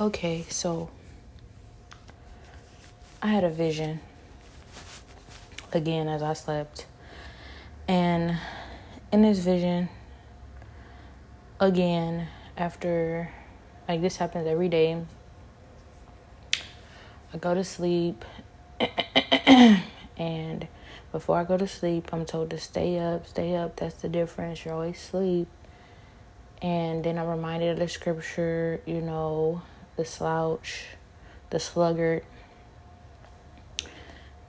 Okay, so I had a vision again as I slept. And in this vision, again, after like this happens every day, I go to sleep and before I go to sleep, I'm told to stay up, stay up. That's the difference. You're always asleep. And then I'm reminded of the scripture, you know, the slouch, the sluggard,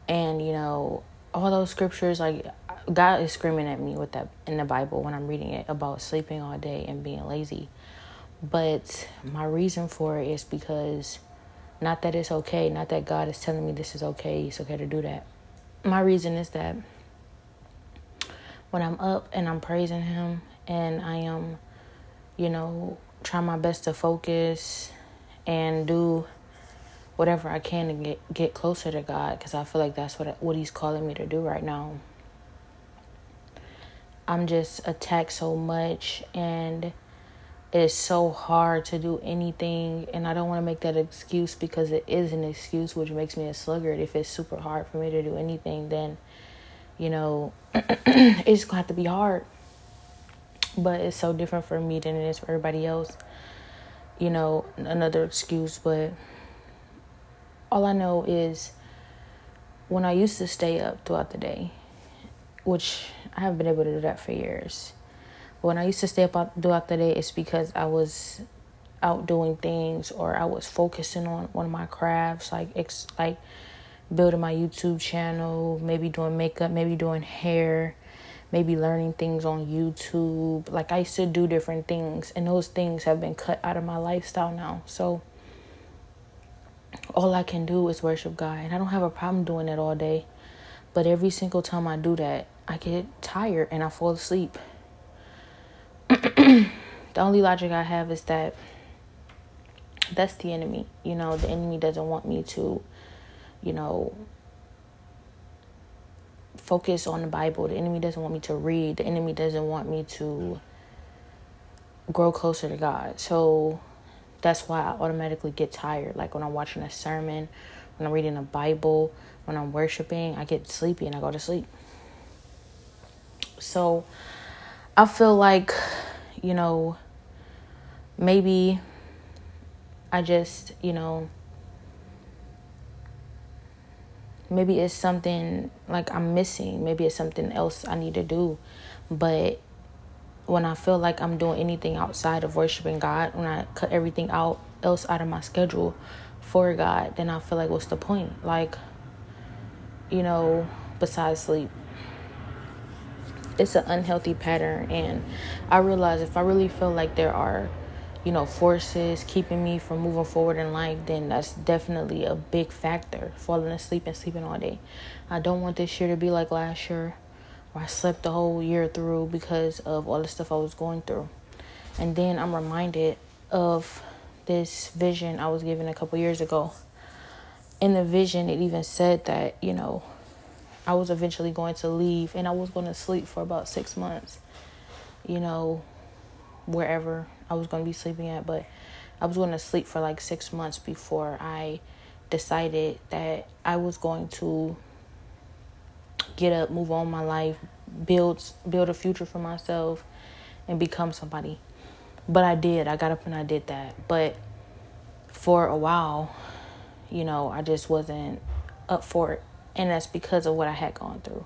and you know all those scriptures. Like God is screaming at me with that in the Bible when I'm reading it about sleeping all day and being lazy. But my reason for it is because not that it's okay, not that God is telling me this is okay, it's okay to do that. My reason is that when I'm up and I'm praising Him and I am, you know, trying my best to focus and do whatever I can to get get closer to God because I feel like that's what what he's calling me to do right now. I'm just attacked so much and it's so hard to do anything and I don't want to make that excuse because it is an excuse which makes me a sluggard. If it's super hard for me to do anything then you know it's going to have to be hard. But it's so different for me than it is for everybody else you know, another excuse, but all I know is when I used to stay up throughout the day, which I haven't been able to do that for years. When I used to stay up throughout the day, it's because I was out doing things or I was focusing on one of my crafts, like ex- like building my YouTube channel, maybe doing makeup, maybe doing hair, maybe learning things on YouTube. Like I used to do different things, and those things have been cut out of my lifestyle now. So all I can do is worship God, and I don't have a problem doing it all day. But every single time I do that, I get tired and I fall asleep. the only logic I have is that that's the enemy. You know, the enemy doesn't want me to, you know, focus on the Bible. The enemy doesn't want me to read. The enemy doesn't want me to grow closer to God. So that's why I automatically get tired. Like when I'm watching a sermon, when I'm reading a Bible, when I'm worshiping, I get sleepy and I go to sleep. So I feel like, you know, maybe I just, you know, maybe it's something like I'm missing. Maybe it's something else I need to do. But when I feel like I'm doing anything outside of worshiping God, when I cut everything out else out of my schedule for God, then I feel like what's the point? Like, you know, besides sleep. It's an unhealthy pattern and I realize if I really feel like there are you know, forces keeping me from moving forward in life, then that's definitely a big factor. Falling asleep and sleeping all day. I don't want this year to be like last year, where I slept the whole year through because of all the stuff I was going through. And then I'm reminded of this vision I was given a couple years ago. In the vision, it even said that, you know, I was eventually going to leave and I was going to sleep for about six months, you know, wherever I was going to be sleeping at, but I was going to sleep for like six months before I decided that I was going to get up, move on my life, build build a future for myself, and become somebody. But I did. I got up and I did that. But for a while, you know, I just wasn't up for it, and that's because of what I had gone through.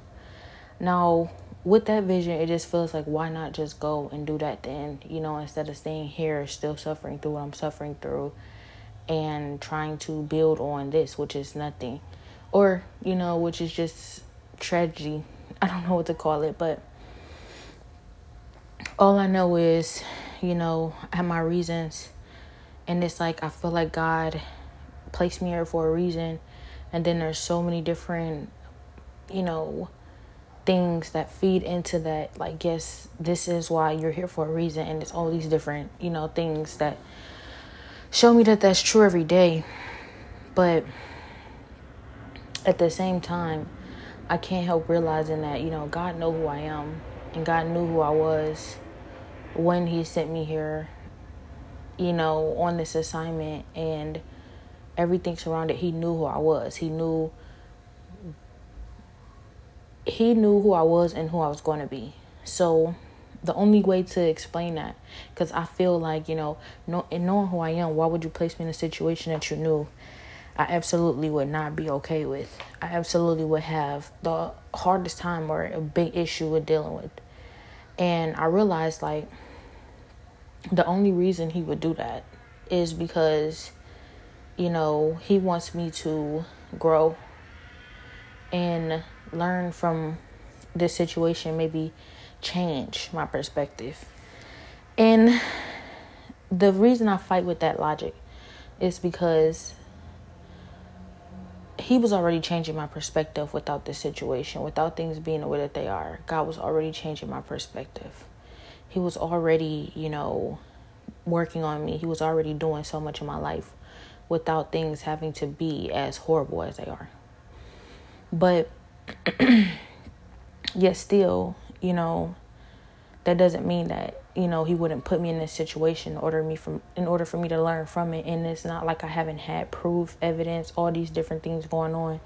Now, with that vision, it just feels like why not just go and do that then, you know, instead of staying here, still suffering through what I'm suffering through and trying to build on this, which is nothing. Or, you know, which is just tragedy. I don't know what to call it, but all I know is, you know, I have my reasons. And it's like I feel like God placed me here for a reason. And then there's so many different, you know, things that feed into that like yes this is why you're here for a reason and it's all these different you know things that show me that that's true every day but at the same time i can't help realizing that you know god know who i am and god knew who i was when he sent me here you know, on this assignment and everything surrounded. He knew who I was. He knew he knew who I was and who I was going to be. So the only way to explain that, because I feel like you know, know, in knowing who I am, why would you place me in a situation that you knew I absolutely would not be okay with? I absolutely would have the hardest time or a big issue with dealing with. And I realized like the only reason he would do that is because you know, he wants me to grow and learn from this situation, maybe change my perspective. And the reason I fight with that logic is because he was already changing my perspective without this situation, without things being the way that they are. God was already changing my perspective. He was already, you know, working on me. He was already doing so much in my life without things having to be as horrible as they are. But yet still, you know, that doesn't mean that, you know, he wouldn't put me in this situation in order me from in order for me to learn from it. And it's not like I haven't had proof, evidence, all these different things going on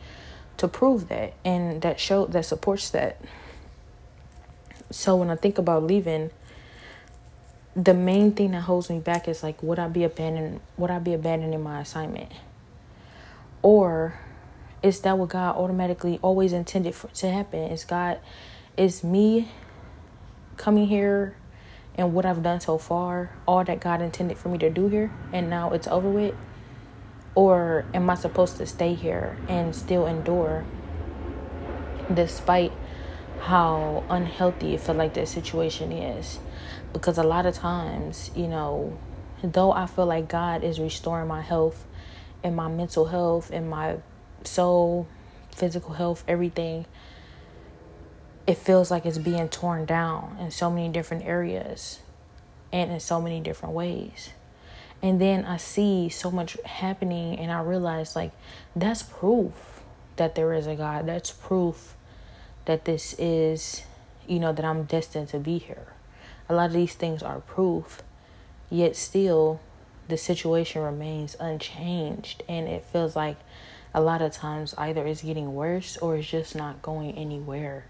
to prove that and that show that supports that. So when I think about leaving, the main thing that holds me back is like would I be abandoning would I be abandoning my assignment? Or is that what God automatically always intended for to happen? Is God is me coming here and what I've done so far all that God intended for me to do here and now it's over with? Or am I supposed to stay here and still endure despite how unhealthy it felt like that situation is? because a lot of times, you know, though I feel like God is restoring my health and my mental health and my soul, physical health, everything, it feels like it's being torn down in so many different areas and in so many different ways. And then I see so much happening and I realize like that's proof that there is a God. That's proof that this is, you know, that I'm destined to be here a lot of these things are proof, yet still the situation remains unchanged. And it feels like a lot of times either it's getting worse or it's just not going anywhere.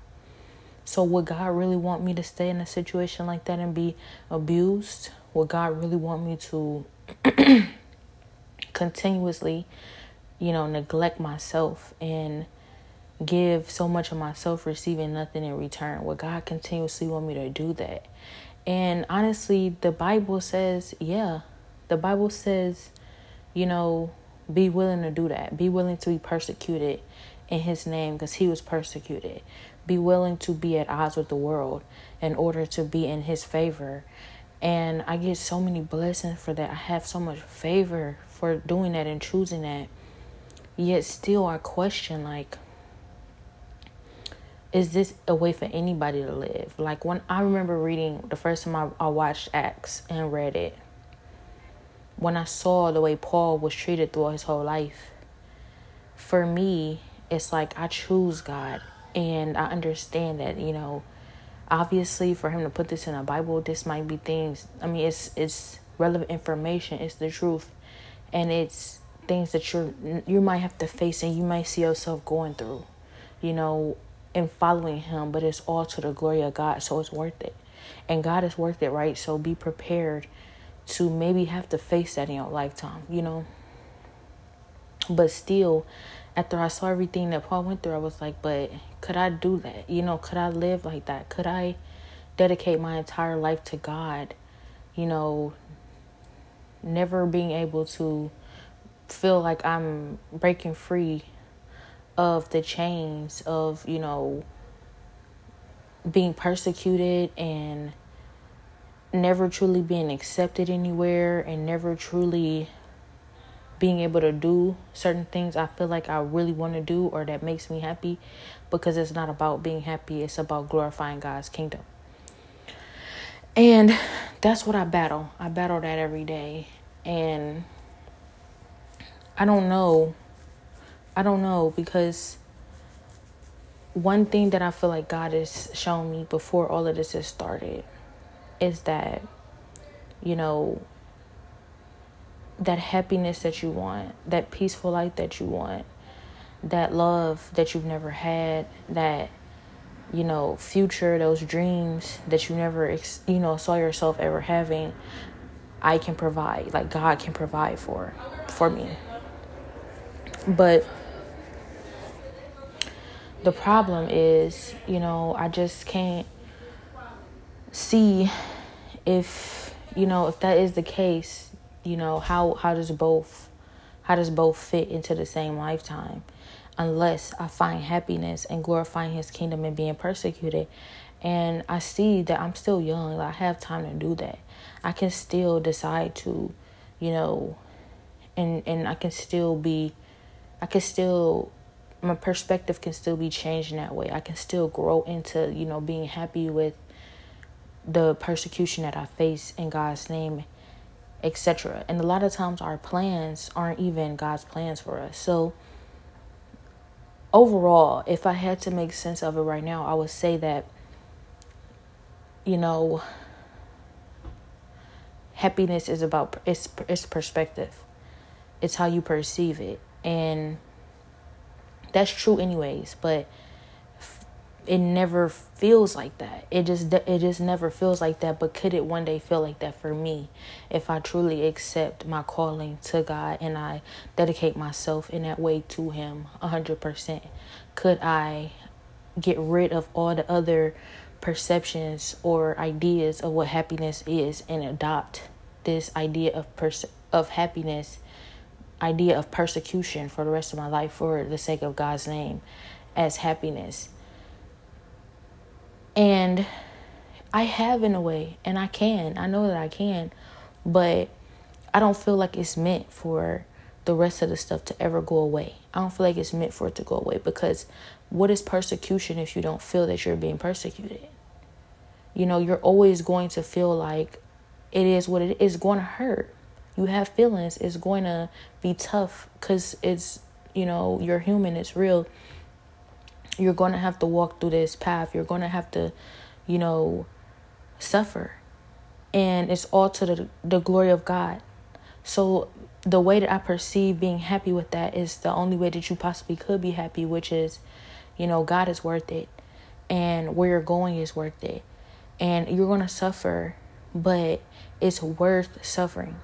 So, would God really want me to stay in a situation like that and be abused? Would God really want me to continuously, you know, neglect myself and give so much of myself receiving nothing in return? Would God continuously want me to do that? And honestly, the Bible says, yeah, the Bible says, you know, be willing to do that. Be willing to be persecuted in his name because he was persecuted. Be willing to be at odds with the world in order to be in his favor. And I get so many blessings for that. I have so much favor for doing that and choosing that. Yet still, I question, like, is this a way for anybody to live? Like when I remember reading the first time I, I watched Acts and read it, when I saw the way Paul was treated throughout his whole life, for me, it's like I choose God and I understand that, you know, obviously for him to put this in a Bible, this might be things I mean it's it's relevant information, it's the truth and it's things that you're you might have to face and you might see yourself going through. You know, and following him, but it's all to the glory of God, so it's worth it. And God is worth it, right? So be prepared to maybe have to face that in your lifetime, you know. But still, after I saw everything that Paul went through, I was like, but could I do that? You know, could I live like that? Could I dedicate my entire life to God? You know, never being able to feel like I'm breaking free of the chains of, you know, being persecuted and never truly being accepted anywhere and never truly being able to do certain things I feel like I really want to do or that makes me happy because it's not about being happy, it's about glorifying God's kingdom. And that's what I battle. I battle that every day. And I don't know I don't know because one thing that I feel like God has shown me before all of this has started is that, you know, that happiness that you want, that peaceful life that you want, that love that you've never had, that you know, future, those dreams that you never, you know, saw yourself ever having, I can provide. Like God can provide for, for me. But the problem is, you know, I just can't see if, you know, if that is the case, you know, how how does both how does both fit into the same lifetime? Unless I find happiness and glorifying his kingdom and being persecuted. And I see that I'm still young, I have time to do that. I can still decide to, you know, and and I can still be I can still my perspective can still be changed in that way. I can still grow into, you know, being happy with the persecution that I face in God's name, etc. And a lot of times our plans aren't even God's plans for us. So overall, if I had to make sense of it right now, I would say that you know, happiness is about it's it's perspective. It's how you perceive it. And that's true anyways but it never feels like that it just it just never feels like that but could it one day feel like that for me if i truly accept my calling to god and i dedicate myself in that way to him 100% could i get rid of all the other perceptions or ideas of what happiness is and adopt this idea of pers- of happiness idea of persecution for the rest of my life for the sake of God's name as happiness. And I have in a way, and I can. I know that I can, but I don't feel like it's meant for the rest of the stuff to ever go away. I don't feel like it's meant for it to go away because what is persecution if you don't feel that you're being persecuted? You know, you're always going to feel like it is what it is going to hurt you have feelings, it's going to be tough because it's, you know, you're human, it's real. You're going to have to walk through this path. You're going to have to, you know, suffer. And it's all to the, the glory of God. So the way that I perceive being happy with that is the only way that you possibly could be happy, which is, you know, God is worth it and where you're going is worth it. And you're going to suffer, but it's worth suffering.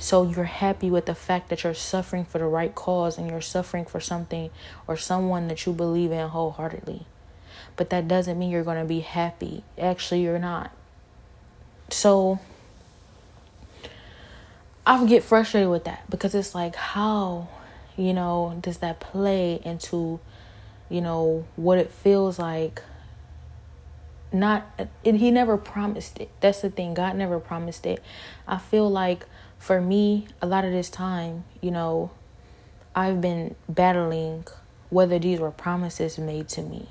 So you're happy with the fact that you're suffering for the right cause and you're suffering for something or someone that you believe in wholeheartedly. But that doesn't mean you're going to be happy. Actually, you're not. So I get frustrated with that because it's like, how, you know, does that play into, you know, what it feels like? Not, it, he never promised it. That's the thing. God never promised it. I feel like for me, a lot of this time, you know, I've been battling whether these were promises made to me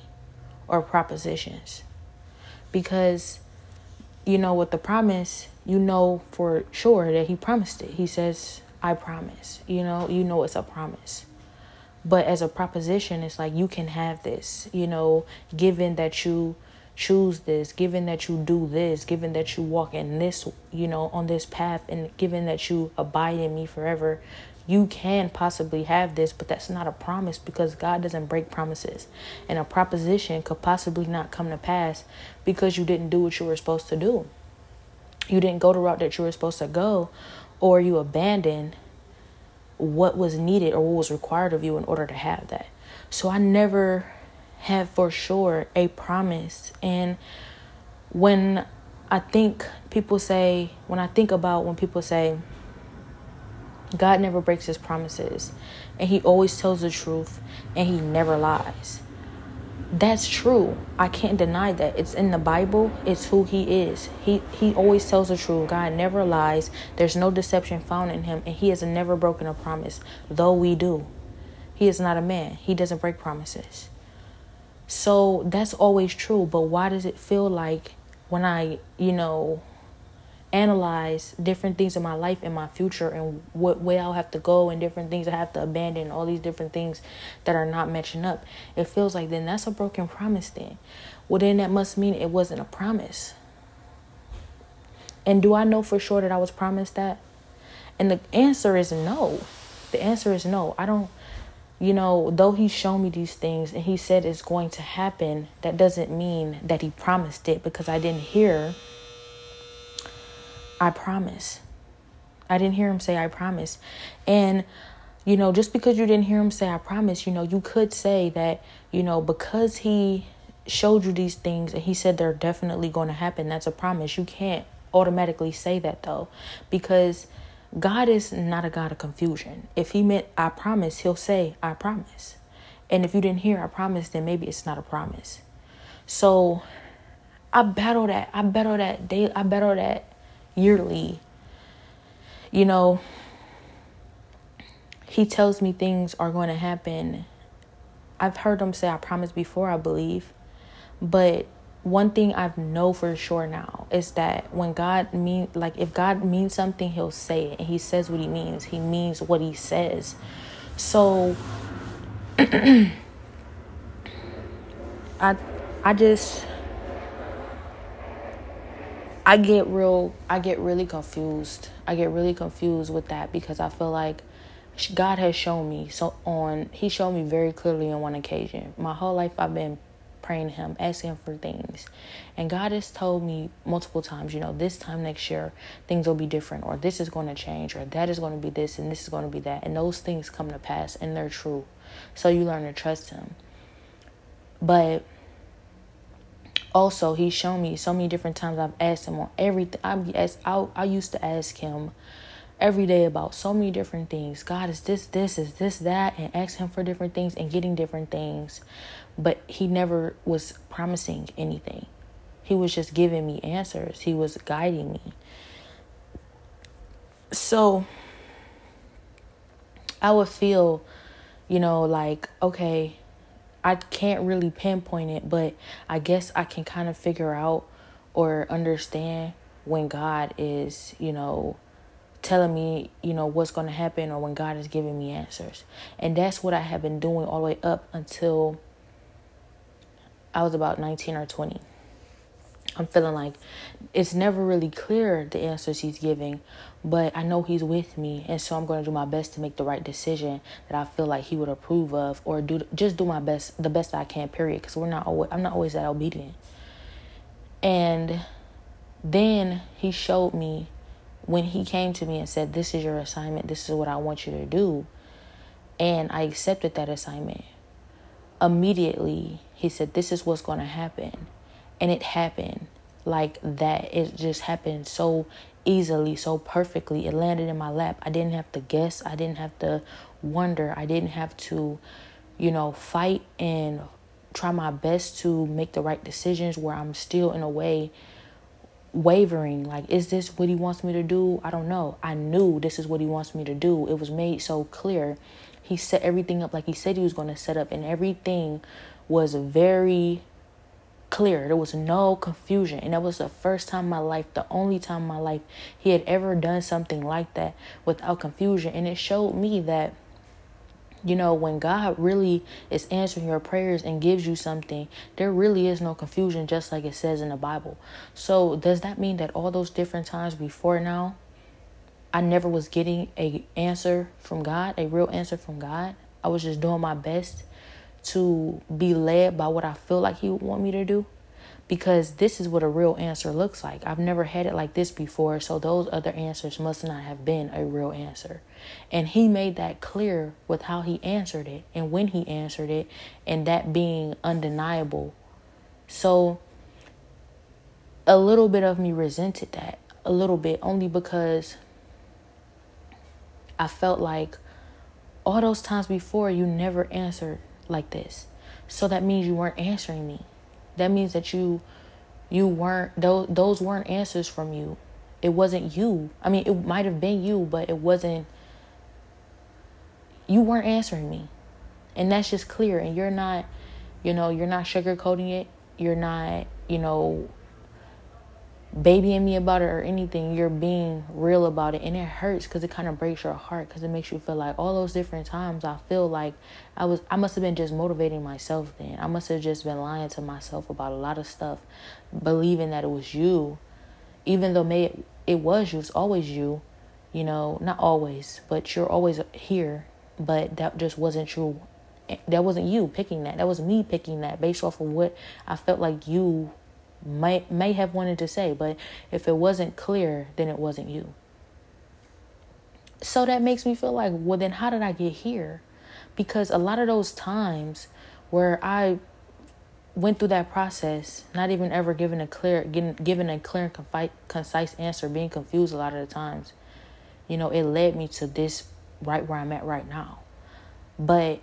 or propositions. Because, you know, with the promise, you know for sure that he promised it. He says, I promise. You know, you know it's a promise. But as a proposition, it's like you can have this, you know, given that you choose this, given that you do this, given that you walk in this, you know, on this path, and given that you abide in me forever, you can possibly have this, but that's not a promise because God doesn't break promises. And a proposition could possibly not come to pass because you didn't do what you were supposed to do. You didn't go the route that you were supposed to go, or you abandoned what was needed or what was required of you in order to have that. So I never have for sure a promise. And when I think people say, when I think about when people say, God never breaks his promises and he always tells the truth and he never lies. That's true. I can't deny that. It's in the Bible. It's who he is. He he always tells the truth. God never lies. There's no deception found in him and he has never broken a promise, though we do. He is not a man. He doesn't break promises. So that's always true. But why does it feel like when I, you know, analyze different things in my life and my future and what way I'll have to go and different things I have to abandon, all these different things that are not matching up, it feels like then that's a broken promise then. Well, then that must mean it wasn't a promise. And do I know for sure that I was promised that? And the answer is no. The answer is no. I don't, you know, though he's shown me these things and he said it's going to happen, that doesn't mean that he promised it because I didn't hear, I promise. I didn't hear him say, I promise. And, you know, just because you didn't hear him say, I promise, you know, you could say that, you know, because he showed you these things and he said they're definitely going to happen, that's a promise. You can't automatically say that though, because God is not a God of confusion. If he meant I promise, he'll say I promise. And if you didn't hear I promise, then maybe it's not a promise. So I battle that. I battle that day. I battle that yearly. You know, he tells me things are going to happen. I've heard him say I promise before, I believe. But one thing I've know for sure now is that when God mean like if God means something, he'll say it and he says what he means. He means what he says. So I I just I get real I get really confused. I get really confused with that because I feel like God has shown me so on he showed me very clearly on one occasion. My whole life I've been praying to Him, asking Him for things. And God has told me multiple times, you know, this time next year, things will be different, or this is going to change, or that is going to be this, and this is going to be that. And those things come to pass, and they're true. So you learn to trust Him. But also, He's shown me so many different times I've asked Him on everything. I, I, I used to ask Him every day about so many different things. God is this, this, is this, that, and ask Him for different things and getting different things but he never was promising anything. He was just giving me answers, he was guiding me. So I would feel, you know, like, okay, I can't really pinpoint it, but I guess I can kind of figure out or understand when God is, you know, telling me, you know, what's going to happen or when God is giving me answers. And that's what I have been doing all the way up until I was about 19 or 20. I'm feeling like it's never really clear the answers he's giving, but I know he's with me, and so I'm going to do my best to make the right decision that I feel like he would approve of, or do just do my best, the best I can. Period. Because we're not always, I'm not always that obedient. And then he showed me when he came to me and said, "This is your assignment. This is what I want you to do," and I accepted that assignment immediately he said this is what's going to happen. And it happened like that. It just happened so easily so perfectly. It landed in my lap. I didn't have to guess. I didn't have to wonder. I didn't have to you know fight and try my best to make the right decisions where i'm still in a way wavering. Like is this what he wants me to do? I don't know. I knew this is what he wants me to do. It was made so clear. He set everything up like he said he was going to set up, and everything was very clear. There was no confusion. And that was the first time in my life, the only time in my life he had ever done something like that without confusion. And it showed me that, you know, when God really is answering your prayers and gives you something, there really is no confusion, just like it says in the Bible. So, does that mean that all those different times before now, I never was getting a answer from God, a real answer from God. I was just doing my best to be led by what I feel like he would want me to do because this is what a real answer looks like. I've never had it like this before, so those other answers must not have been a real answer. And he made that clear with how he answered it and when he answered it, and that being undeniable. So a little bit of me resented that, a little bit, only because I felt like all those times before you never answered like this. So that means you weren't answering me. That means that you you weren't those those weren't answers from you. It wasn't you. I mean, it might have been you, but it wasn't you weren't answering me. And that's just clear and you're not you know, you're not sugarcoating it. You're not, you know, babying me about it or anything. You're being real about it. And it hurts because it kind of breaks your heart because it makes you feel like all those different times I feel like I was, I must have been just motivating myself then. I must have just been lying to myself about a lot of stuff, believing that it was you, even though may, it was you, it's always you. You know, not always, but you're always here. But that just wasn't true. Eh, that wasn't you picking that. That was me picking that based off of what I felt like you may may have wanted to say. But if it wasn't clear, then it wasn't you. So that makes me feel like, well, then how did I get here? Because a lot of those times where I went through that process, not even ever given a clear, getting, given a clear and concise answer, being confused a lot of the times, you know, it led me to this right where I'm at right now. But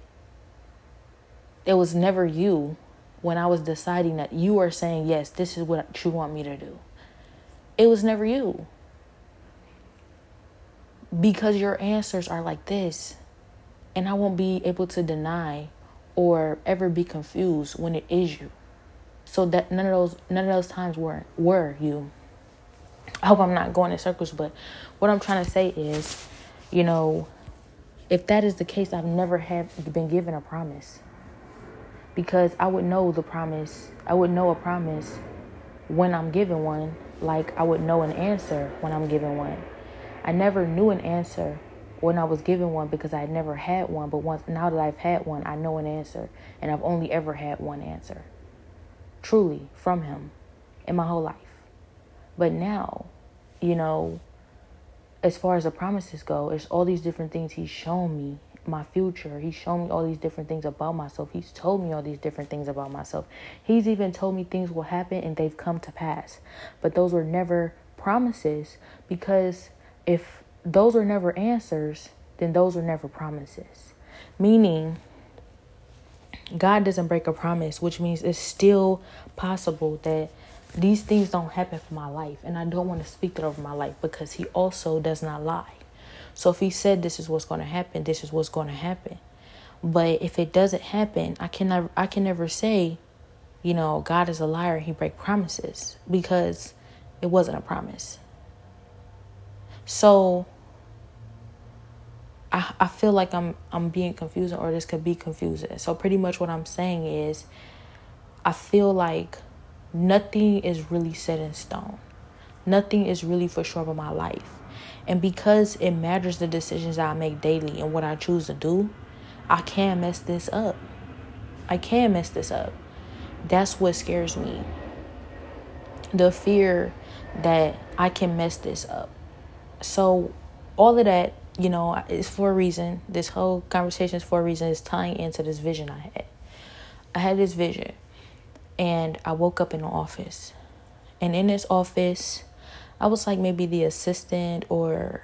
it was never you when I was deciding that you are saying, yes, this is what you want me to do. It was never you because your answers are like this and I won't be able to deny or ever be confused when it is you. So that none of those none of those times were were you. I hope I'm not going in circles, but what I'm trying to say is, you know, if that is the case, I've never have been given a promise. Because I would know the promise. I would know a promise when I'm given one, like I would know an answer when I'm given one. I never knew an answer when I was given one because I had never had one. But once now that I've had one, I know an answer, and I've only ever had one answer, truly from Him, in my whole life. But now, you know, as far as the promises go, it's all these different things He's shown me my future. He's shown me all these different things about myself. He's told me all these different things about myself. He's even told me things will happen and they've come to pass. But those were never promises because if those are never answers, then those are never promises. Meaning, God doesn't break a promise, which means it's still possible that these things don't happen for my life. And I don't want to speak that over my life because He also does not lie. So if He said this is what's going to happen, this is what's going to happen. But if it doesn't happen, I can never, I can never say, you know, God is a liar. He break promises because it wasn't a promise. So I, I feel like I'm I'm being confusing or this could be confusing. So pretty much what I'm saying is I feel like nothing is really set in stone. Nothing is really for sure about my life. And because it matters the decisions I make daily and what I choose to do, I can mess this up. I can mess this up. That's what scares me. The fear that I can mess this up. So, all of that, you know, is for a reason. This whole conversation is for a reason. It's tying into this vision I had. I had this vision, and I woke up in the office. And in this office, I was like maybe the assistant or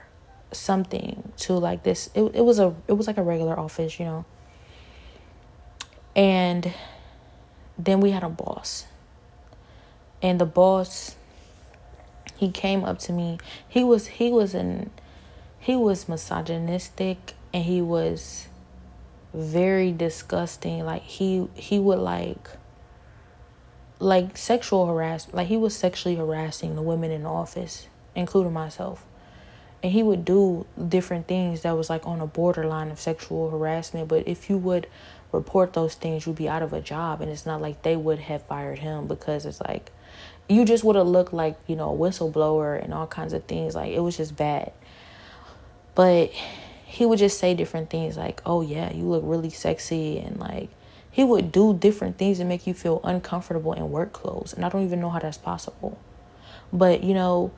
something to like this. It, it was a it was like a regular office, you know. And then we had a boss. And the boss he came up to me. He was he was an he was misogynistic and he was very disgusting. Like he he would like like sexual harassment like he was sexually harassing the women in the office, including myself. And he would do different things that was like on a borderline of sexual harassment. But if you would report those things, you'd be out of a job. And it's not like they would have fired him because it's like you just would have looked like you know a whistleblower and all kinds of things like it was just bad but he would just say different things like oh yeah you look really sexy and like he would do different things to make you feel uncomfortable in work clothes and i don't even know how that's possible but you know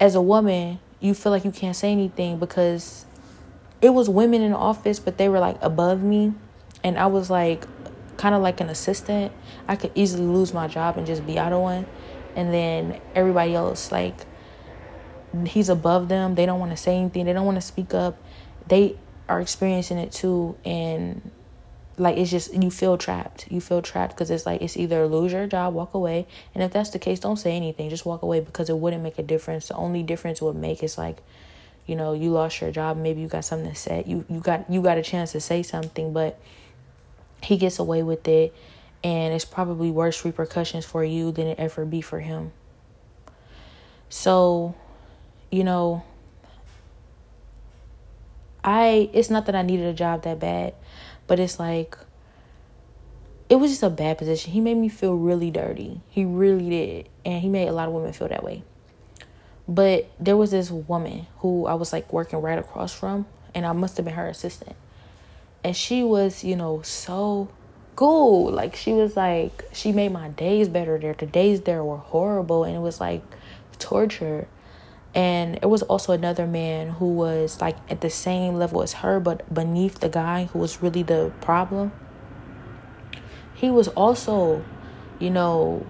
as a woman you feel like you can't say anything because it was women in the office but they were like above me and i was like kind of like an assistant, I could easily lose my job and just be out of one. And then everybody else, like, he's above them. They don't want to say anything. They don't want to speak up. They are experiencing it too. And, like, it's just, you feel trapped. You feel trapped because it's like, it's either lose your job, walk away. And if that's the case, don't say anything. Just walk away because it wouldn't make a difference. The only difference would make is like, you know, you lost your job. Maybe you got something to say. You, you got, you got a chance to say something, but he gets away with it and it's probably worse repercussions for you than it ever be for him. So, you know, I it's not that I needed a job that bad, but it's like it was just a bad position. He made me feel really dirty. He really did. And he made a lot of women feel that way. But there was this woman who I was like working right across from, and I must have been her assistant. And she was, you know, so cool. Like she was like she made my days better there. The days there were horrible and it was like torture. And it was also another man who was like at the same level as her but beneath the guy who was really the problem. He was also, you know,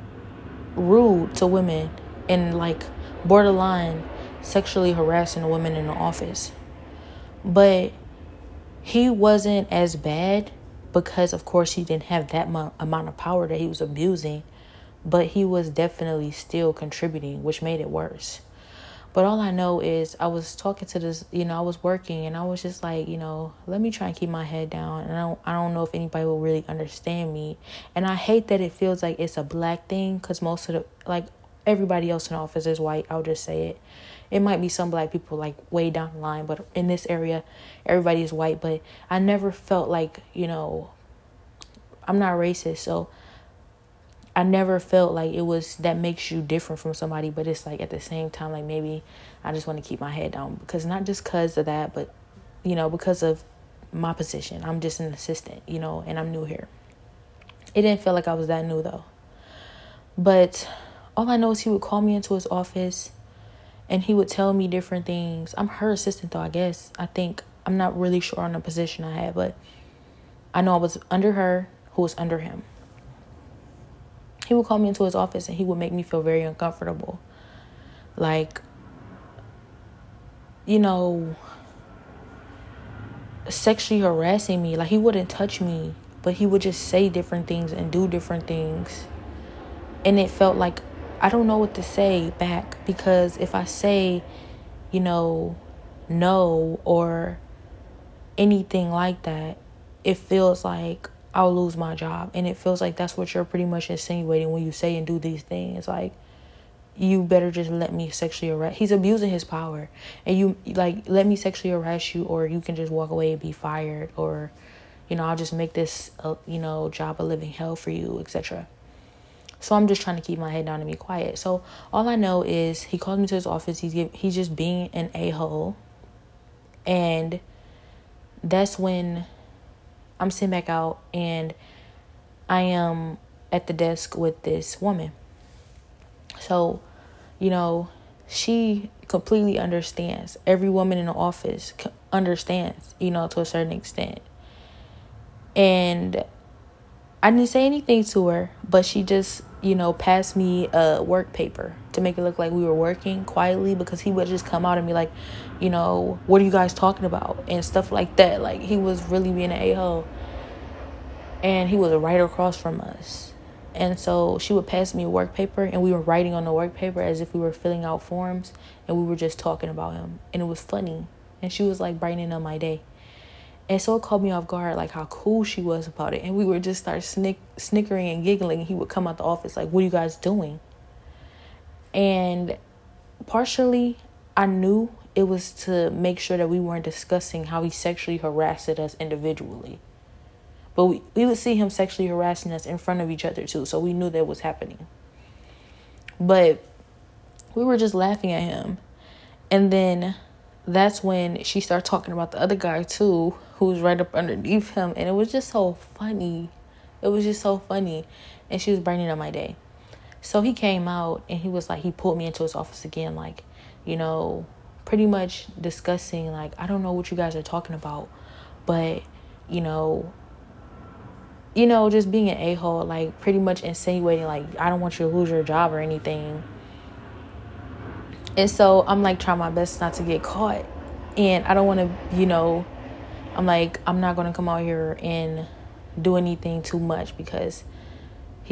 rude to women and like borderline sexually harassing women in the office. But he wasn't as bad because, of course, he didn't have that amount of power that he was abusing, but he was definitely still contributing, which made it worse. But all I know is I was talking to this, you know, I was working and I was just like, you know, let me try and keep my head down. And I don't, I don't know if anybody will really understand me. And I hate that it feels like it's a black thing because most of the, like, everybody else in the office is white. I'll just say it. It might be some black people like way down the line, but in this area, everybody is white. But I never felt like, you know, I'm not racist. So I never felt like it was that makes you different from somebody, but it's like at the same time, like maybe I just want to keep my head down because not just because of that, but you know, because of my position. I'm just an assistant, you know, and I'm new here. It didn't feel like I was that new though. But all I know is he would call me into his office and he would tell me different things. I'm her assistant though, I guess. I think I'm not really sure on the position I had, but I know I was under her, who was under him he would call me into his office and he would make me feel very uncomfortable. Like, you know, sexually harassing me. Like, he wouldn't touch me, but he would just say different things and do different things. And it felt like I don't know what to say back because if I say, you know, no or anything like that, it feels like I'll lose my job. And it feels like that's what you're pretty much insinuating when you say and do these things. Like, you better just let me sexually harass. He's abusing his power. And you, like, let me sexually harass you, or you can just walk away and be fired, or, you know, I'll just make this, uh, you know, job a living hell for you, etc. So I'm just trying to keep my head down and be quiet. So all I know is he called me to his office. He's give, he's just being an a hole, and that's when I'm sitting back out and I am at the desk with this woman. So, you know, she completely understands. Every woman in the office understands, you know, to a certain extent. And I didn't say anything to her, but she just, you know, passed me a work paper to make it look like we were working quietly because he would just come out and be like, you know, what are you guys talking about? And stuff like that. Like he was really being an a hole and he was right across from us. And so she would pass me a work paper, and we were writing on the work paper as if we were filling out forms, and we were just talking about him. And it was funny. And she was like brightening up my day. And so it caught me off guard, like how cool she was about it. And we would just start snick, snickering and giggling. He would come out the office, like, What are you guys doing? And partially, I knew it was to make sure that we weren't discussing how he sexually harassed us individually. But we, we would see him sexually harassing us in front of each other too. So we knew that was happening. But we were just laughing at him. And then that's when she started talking about the other guy too, who was right up underneath him. And it was just so funny. It was just so funny. And she was brightening up my day. So he came out and he was like, he pulled me into his office again, like, you know, pretty much discussing, like, I don't know what you guys are talking about, but, you know, you know, just being an a hole, like pretty much insinuating, like, I don't want you to lose your job or anything. And so I'm like trying my best not to get caught. And I don't want to, you know, I'm like, I'm not going to come out here and do anything too much because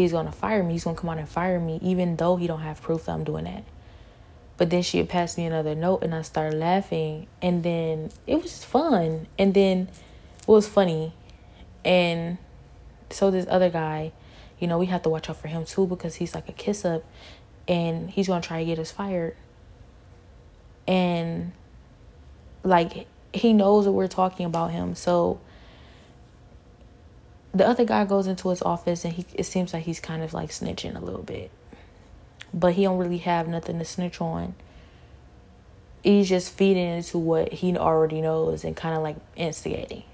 he's to fire me. He's to come out and fire me, even though he don't have proof that I'm doing that. But then she had passed me another note and I started laughing. And then it was fun. And then it was funny. And so this other guy, you know, we have to watch out for him too because he's like a kiss up and he's gonna try to get us fired. And like he knows that we're talking about him. So the other guy goes into his office and he it seems like he's kind of like snitching a little bit. But he don't really have nothing to snitch on. he's just feeding into what he already knows and kind of like instigating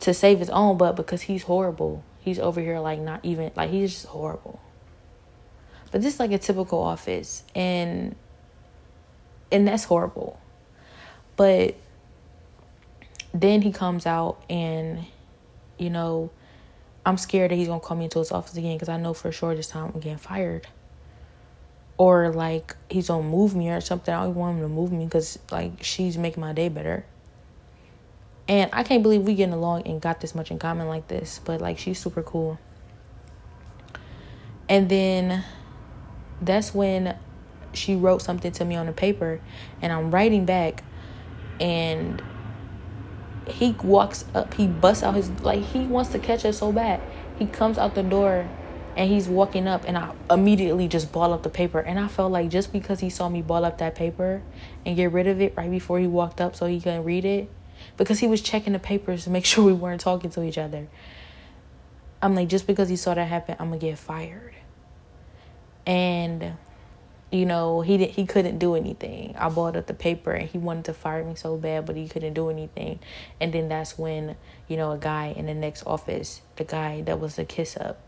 to save his own butt because he's horrible. He's over here like not even like he's just horrible. But this is like a typical office and and that's horrible. But then he comes out and you know, I'm scared that he's gonna call me into his office again because I know for sure this time I'm getting fired. Or like he's gonna move me or something. I don't want him to move me because like she's making my day better. And I can't believe we getting along and got this much in common like this. But like she's super cool. And then that's when she wrote something to me on the paper and I'm writing back and he walks up, he busts out his like he wants to catch us so bad. He comes out the door and he's walking up and I immediately just ball up the paper and I felt like just because he saw me ball up that paper and get rid of it right before he walked up so he couldn't read it because he was checking the papers to make sure we weren't talking to each other. I'm like just because he saw that happen, I'm going to get fired. And you know, he didn't he couldn't do anything. I bought up the paper and he wanted to fire me so bad, but he couldn't do anything. And then that's when, you know, a guy in the next office, the guy that was the kiss up,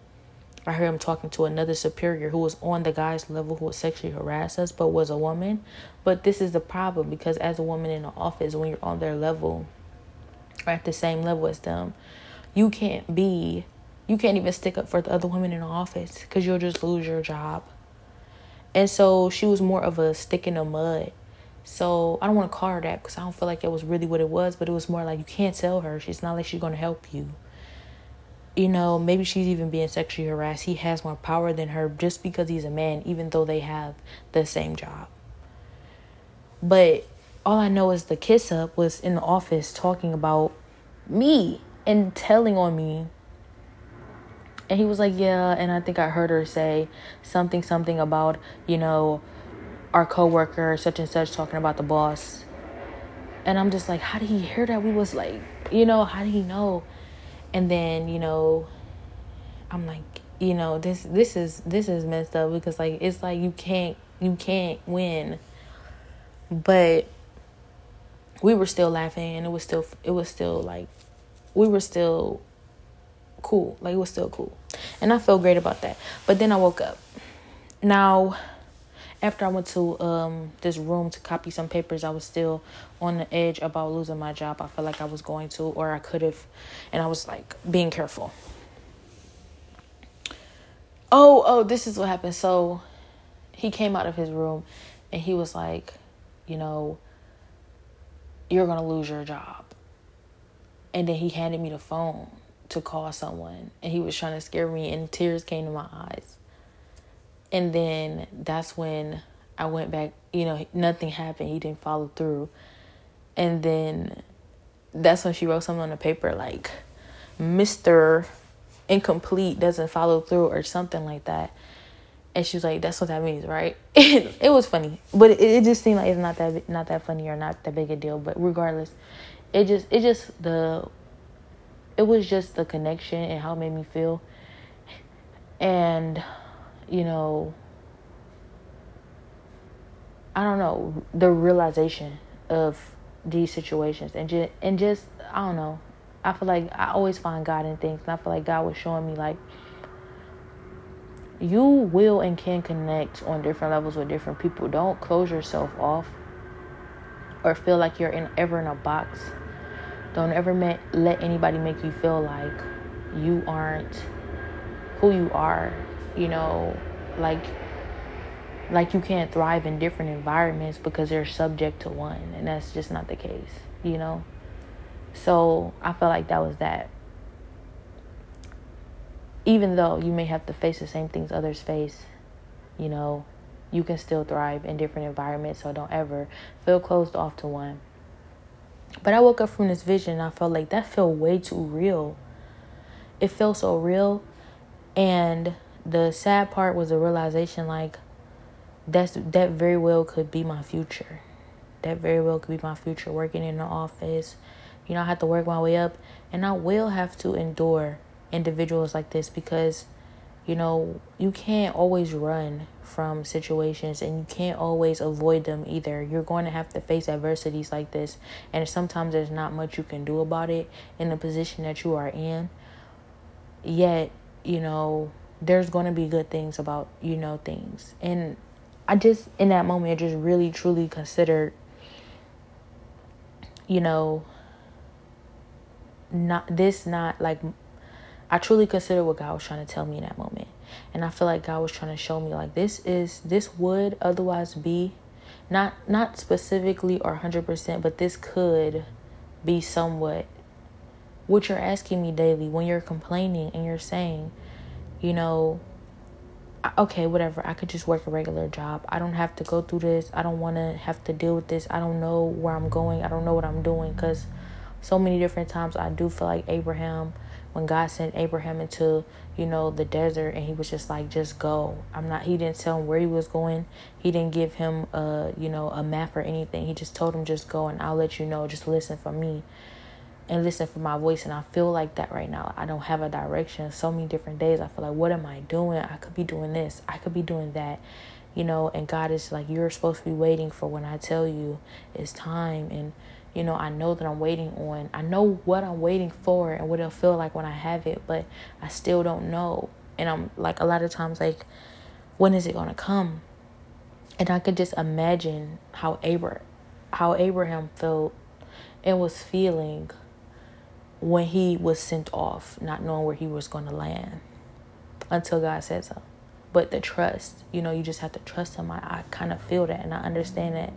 I heard him talking to another superior who was on the guy's level who was sexually harassed us, but was a woman. But this is the problem because as a woman in the office, when you're on their level or at the same level as them, you can't be, you can't even stick up for the other women in the office because you'll just lose your job and so she was more of a stick in the mud. So I don't want to call her that because I don't feel like it was really what it was, but it was more like you can't tell her. She's not like she's going to help you. You know, maybe she's even being sexually harassed. He has more power than her just because he's a man, even though they have the same job. But all I know is the kiss up was in the office talking about me and telling on me and he was like, Yeah. And I think I heard her say something, something about, you know, our coworker, such and such, talking about the boss. And I'm just like, How did he hear that? We was like, you know, how did he know? And then, you know, I'm like, you know, this this is this is messed up because like it's like you can't you can't win. But we were still laughing and it was still it was still like we were still cool. Like it was still cool. And I felt great about that. But then I woke up. Now, after I went to um this room to copy some papers, I was still on the edge about losing my job. I felt like I was going to or I could have and I was like being careful. Oh, oh, this is what happened. So he came out of his room and he was like, you know, you're going to lose your job. And then he handed me the phone to call someone and he was trying to scare me and tears came to my eyes. And then that's when I went back, you know, nothing happened. He didn't follow through. And then that's when she wrote something on the paper like Mr. Incomplete doesn't follow through or something like that. And she was like, "That's what that means, right?" it was funny, but it, it just seemed like it's not that not that funny or not that big a deal. But regardless, it just it just the it was just the connection and how it made me feel. And, you know, I don't know, the realization of these situations and just and just I don't know. I feel like I always find God in things and I feel like God was showing me like you will and can connect on different levels with different people. Don't close yourself off or feel like you're in ever in a box don't ever met, let anybody make you feel like you aren't who you are, you know, like like you can't thrive in different environments because they're subject to one and that's just not the case, you know? So, I felt like that was that. Even though you may have to face the same things others face, you know, you can still thrive in different environments, so don't ever feel closed off to one. But I woke up from this vision I felt like that felt way too real. It felt so real. And the sad part was the realization like that's that very well could be my future. That very well could be my future working in the office. You know, I have to work my way up and I will have to endure individuals like this because You know, you can't always run from situations and you can't always avoid them either. You're going to have to face adversities like this, and sometimes there's not much you can do about it in the position that you are in. Yet, you know, there's going to be good things about, you know, things. And I just, in that moment, I just really truly considered, you know, not this, not like I truly consider what God was trying to tell me in that moment. And I feel like God was trying to show me like this is this would otherwise be not not specifically or 100%, but this could be somewhat what you're asking me daily when you're complaining and you're saying, you know, okay, whatever. I could just work a regular job. I don't have to go through this. I don't want to have to deal with this. I don't know where I'm going. I don't know what I'm doing cuz so many different times I do feel like Abraham when God sent Abraham into, you know, the desert and he was just like, just go. I'm not, he didn't tell him where he was going. He didn't give him a, you know, a map or anything. He just told him, just go and I'll let you know. Just listen for me and listen for my voice. And I feel like that right now. I don't have a direction. So many different days. I feel like, what am I doing? I could be doing this. I could be doing that. You know, and God is like, you're supposed to be waiting for when I tell you it's time. And, you know, I know that I'm waiting on. I know what I'm waiting for and what it'll feel like when I have it, but I still don't know. And I'm like a lot of times like when is it going to come? And I could just imagine how Abraham how Abraham felt and was feeling when he was sent off, not knowing where he was going to land until God said so. But the trust, you know, you just have to trust him. I, I kind of feel that and I understand that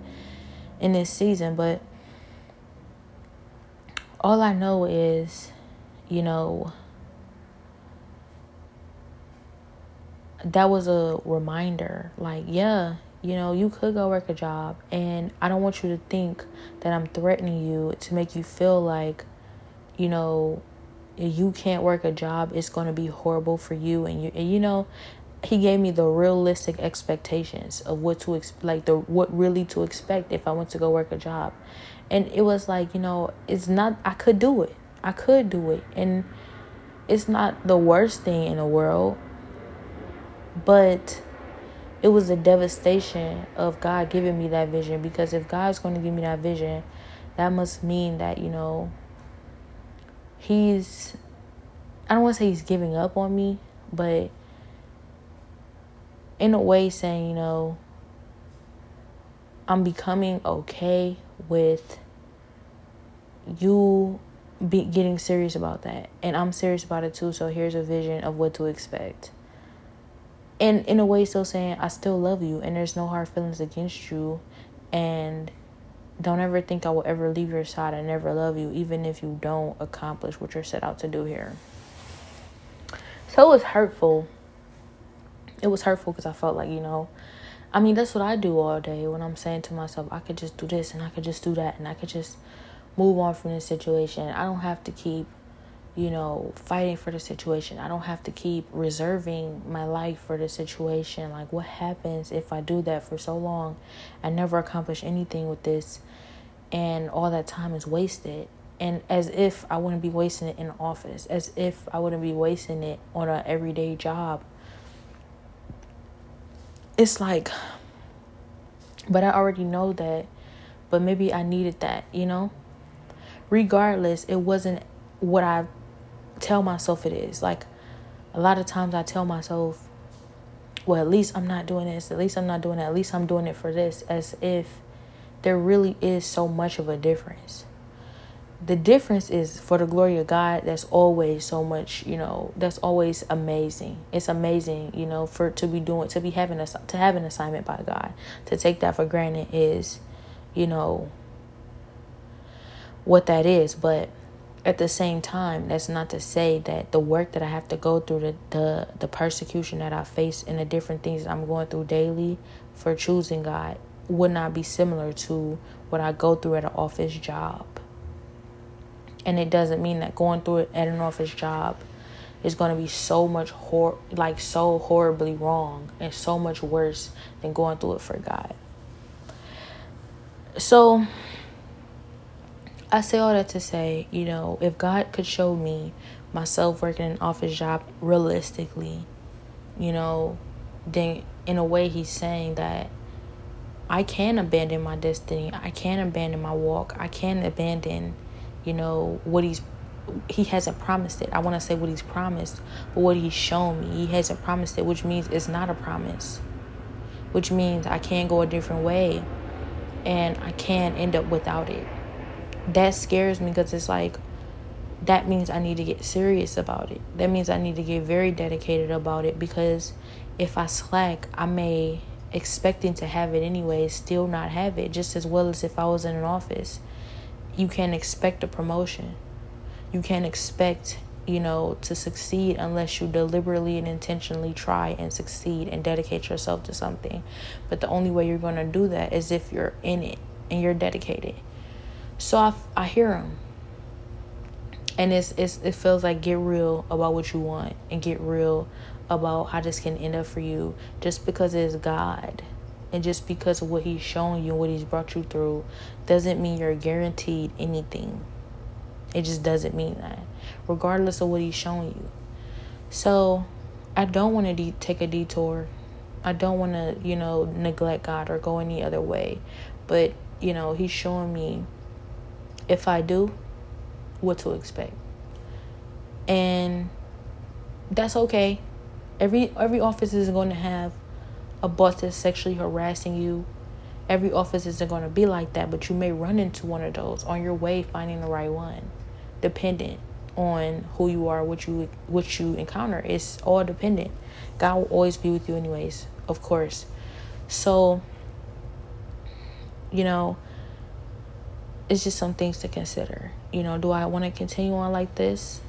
in this season, but all I know is, you know, that was a reminder. Like, yeah, you know, you could go work a job, and I don't want you to think that I'm threatening you to make you feel like, you know, you can't work a job, it's going to be horrible for you. And you, and you know, he gave me the realistic expectations of what to expect, like the what really to expect if I went to go work a job and it was like you know it's not i could do it. I could do it. And it's not the worst thing in the world but it was a devastation of god giving me that vision. Because if god's going to give me that vision that must mean that you know he's i don't want to say he's giving up on me but in a way saying you know i'm becoming okay with you be getting serious about that. And i'm serious about it too so here's a vision of what to expect. And in a way still saying i still love you and there's no hard feelings against you. And don't ever think i will ever leave your side i never love you even if you don't accomplish what you're set out to do here. So it was hurtful. It was hurtful because i felt like you know I mean, that's what I do all day when I'm saying to myself, I could just do this and I could just do that and I could just move on from this situation. I don't have to keep, you know, fighting for the situation. I don't have to keep reserving my life for the situation. Like, what happens if I do that for so long? I never accomplish anything with this, and all that time is wasted. And as if I wouldn't be wasting it in the office, as if I wouldn't be wasting it on an everyday job it's like, but I already know that, but maybe I needed that, you know? Regardless, it wasn't what I tell myself it is. Like, a lot of times I tell myself, well, at least I'm not doing this, at least I'm not doing that, at least I'm doing it for this, as if there really is so much of a difference the difference is for the glory of God that's always so much you know that's always amazing. It's amazing you know for to be doing to be having a to have an assignment by God. To take that for granted is you know what that is. But at the same time that's not to say that the work that I have to go through the the, the persecution that I face and the different things I'm going through daily for choosing God would not be similar to what I go through at an office job and it doesn't mean that going through it at an office job is going to be so much hor like so horribly wrong and so much worse than going through it for God. So I say all that to say, you know, if God could show me myself working an office job realistically, you know, then in a way he's saying that I can abandon my destiny. I can abandon my walk. I can abandon, you know, what he's he hasn't promised it. I want to say what he's promised, but what he's shown me, he hasn't promised it, which means it's not a promise. Which means I can go a different way and I can end up without it. That scares me because it's like that means I need to get serious about it. That means I need to get very dedicated about it because if I slack, I may expecting to have it anyway still not have it just as well as if I was in an office. You can't expect a promotion. You can't expect, you know, to succeed unless you deliberately and intentionally try and succeed and dedicate yourself to something. But the only way you're going to do that is if you're in it and you're dedicated. So I, I hear him and it's, it's it feels like get real about what you want and get real about how this can end up for you just because it's God and just because of what he's shown you and what he's brought you through doesn't mean you're guaranteed anything. It just doesn't mean that, regardless of what he's showing you. So, I don't want to de- take a detour. I don't want to, you know, neglect God or go any other way. But, you know, he's showing me if I do, what to expect. And that's okay. Every every office is going to have a boss that's sexually harassing you. Every office isn't going to be like that, but you may run into one of those on your way finding the right one. Dependent on who you are, what you what you encounter. It's all dependent. God will always be with you anyways, of course. So, you know, it's just some things to consider. You know, do I want to continue on like this?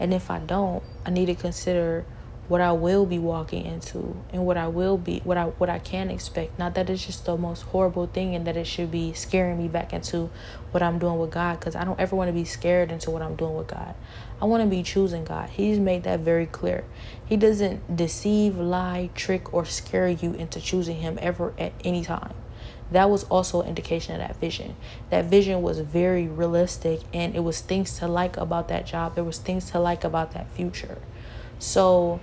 And if I don't, I need to consider what I will be walking into and what I will be what I what I can expect. Not that it's just the most horrible thing and that it should be scaring me back into what I'm doing with God cuz I don't ever want to be scared into what I'm doing with God. I want to be choosing God. He's made that very clear. He doesn't deceive, lie, trick or scare you into choosing him ever at any time that was also an indication of that vision. That vision was very realistic and it was things to like about that job. There was things to like about that future. So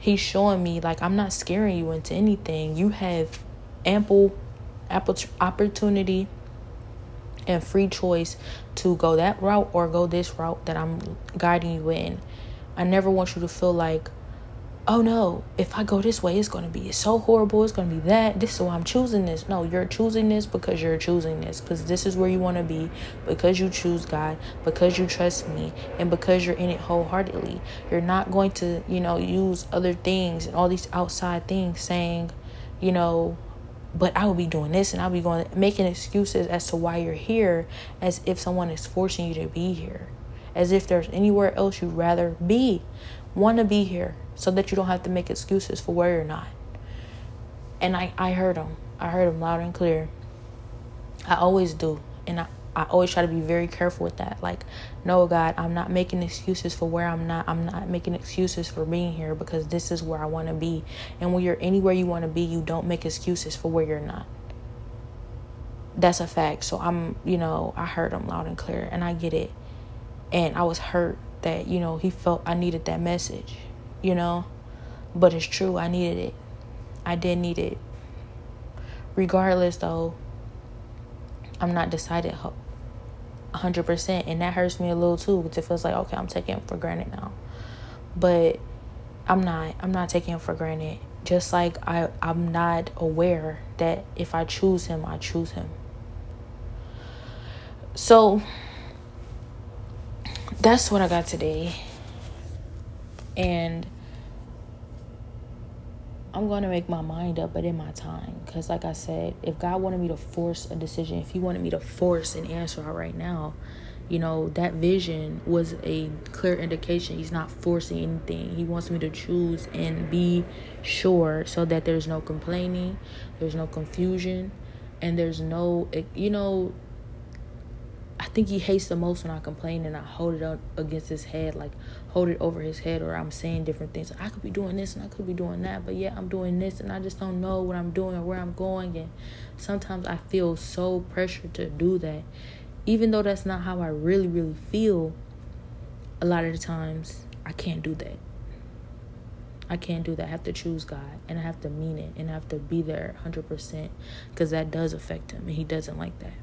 he's showing me like I'm not scaring you into anything. You have ample opportunity and free choice to go that route or go this route that I'm guiding you in. I never want you to feel like oh no, if I go this way, it's going to be so horrible. It's going to be that. This is why I'm choosing this. No, you're choosing this because you're choosing this. Because this is where you want to be. Because you choose God. Because you trust me. And because you're in it wholeheartedly. You're not going to, you know, use other things and all these outside things saying, you know, but I will be doing this and I'll be going making excuses as to why you're here as if someone is forcing you to be here. As if there's anywhere else you'd rather be. Want to be here so that you don't have to make excuses for where you're not. And I, I heard him. I heard him loud and clear. I always do. And I, I always try to be very careful with that. Like, no, God, I'm not making excuses for where I'm not. I'm not making excuses for being here because this is where I want to be. And when you're anywhere you want to be, you don't make excuses for where you're not. That's a fact. So I'm, you know, I heard him loud and clear and I get it. And I was hurt that, you know, he felt I needed that message you know? But it's true, I needed it. I did need it. Regardless, though, I'm not decided 100%. And that hurts me a little too because it feels like, okay, I'm taking it for granted now. But I'm not. I'm not taking it for granted. Just like I, I'm not aware that if I choose him, I choose him. So that's what I got today and I'm going to make my mind up, but in my time. Because, like I said, if God wanted me to force a decision, if He wanted me to force an answer out right now, you know, that vision was a clear indication. He's not forcing anything. He wants me to choose and be sure so that there's no complaining, there's no confusion, and there's no, eh, you know, I think he hates the most when I complain and I hold it up against his head, like hold it over his head, or I'm saying different things. I could be doing this and I could be doing that, but yeah, I'm doing this and I just don't know what I'm doing or where I'm going. And sometimes I feel so pressured to do that, even though that's not how I really, really feel. A lot of the times, I can't do that. I can't do that. I have to choose God and I have to mean it and I have to be there 100% because that does affect him and he doesn't like that.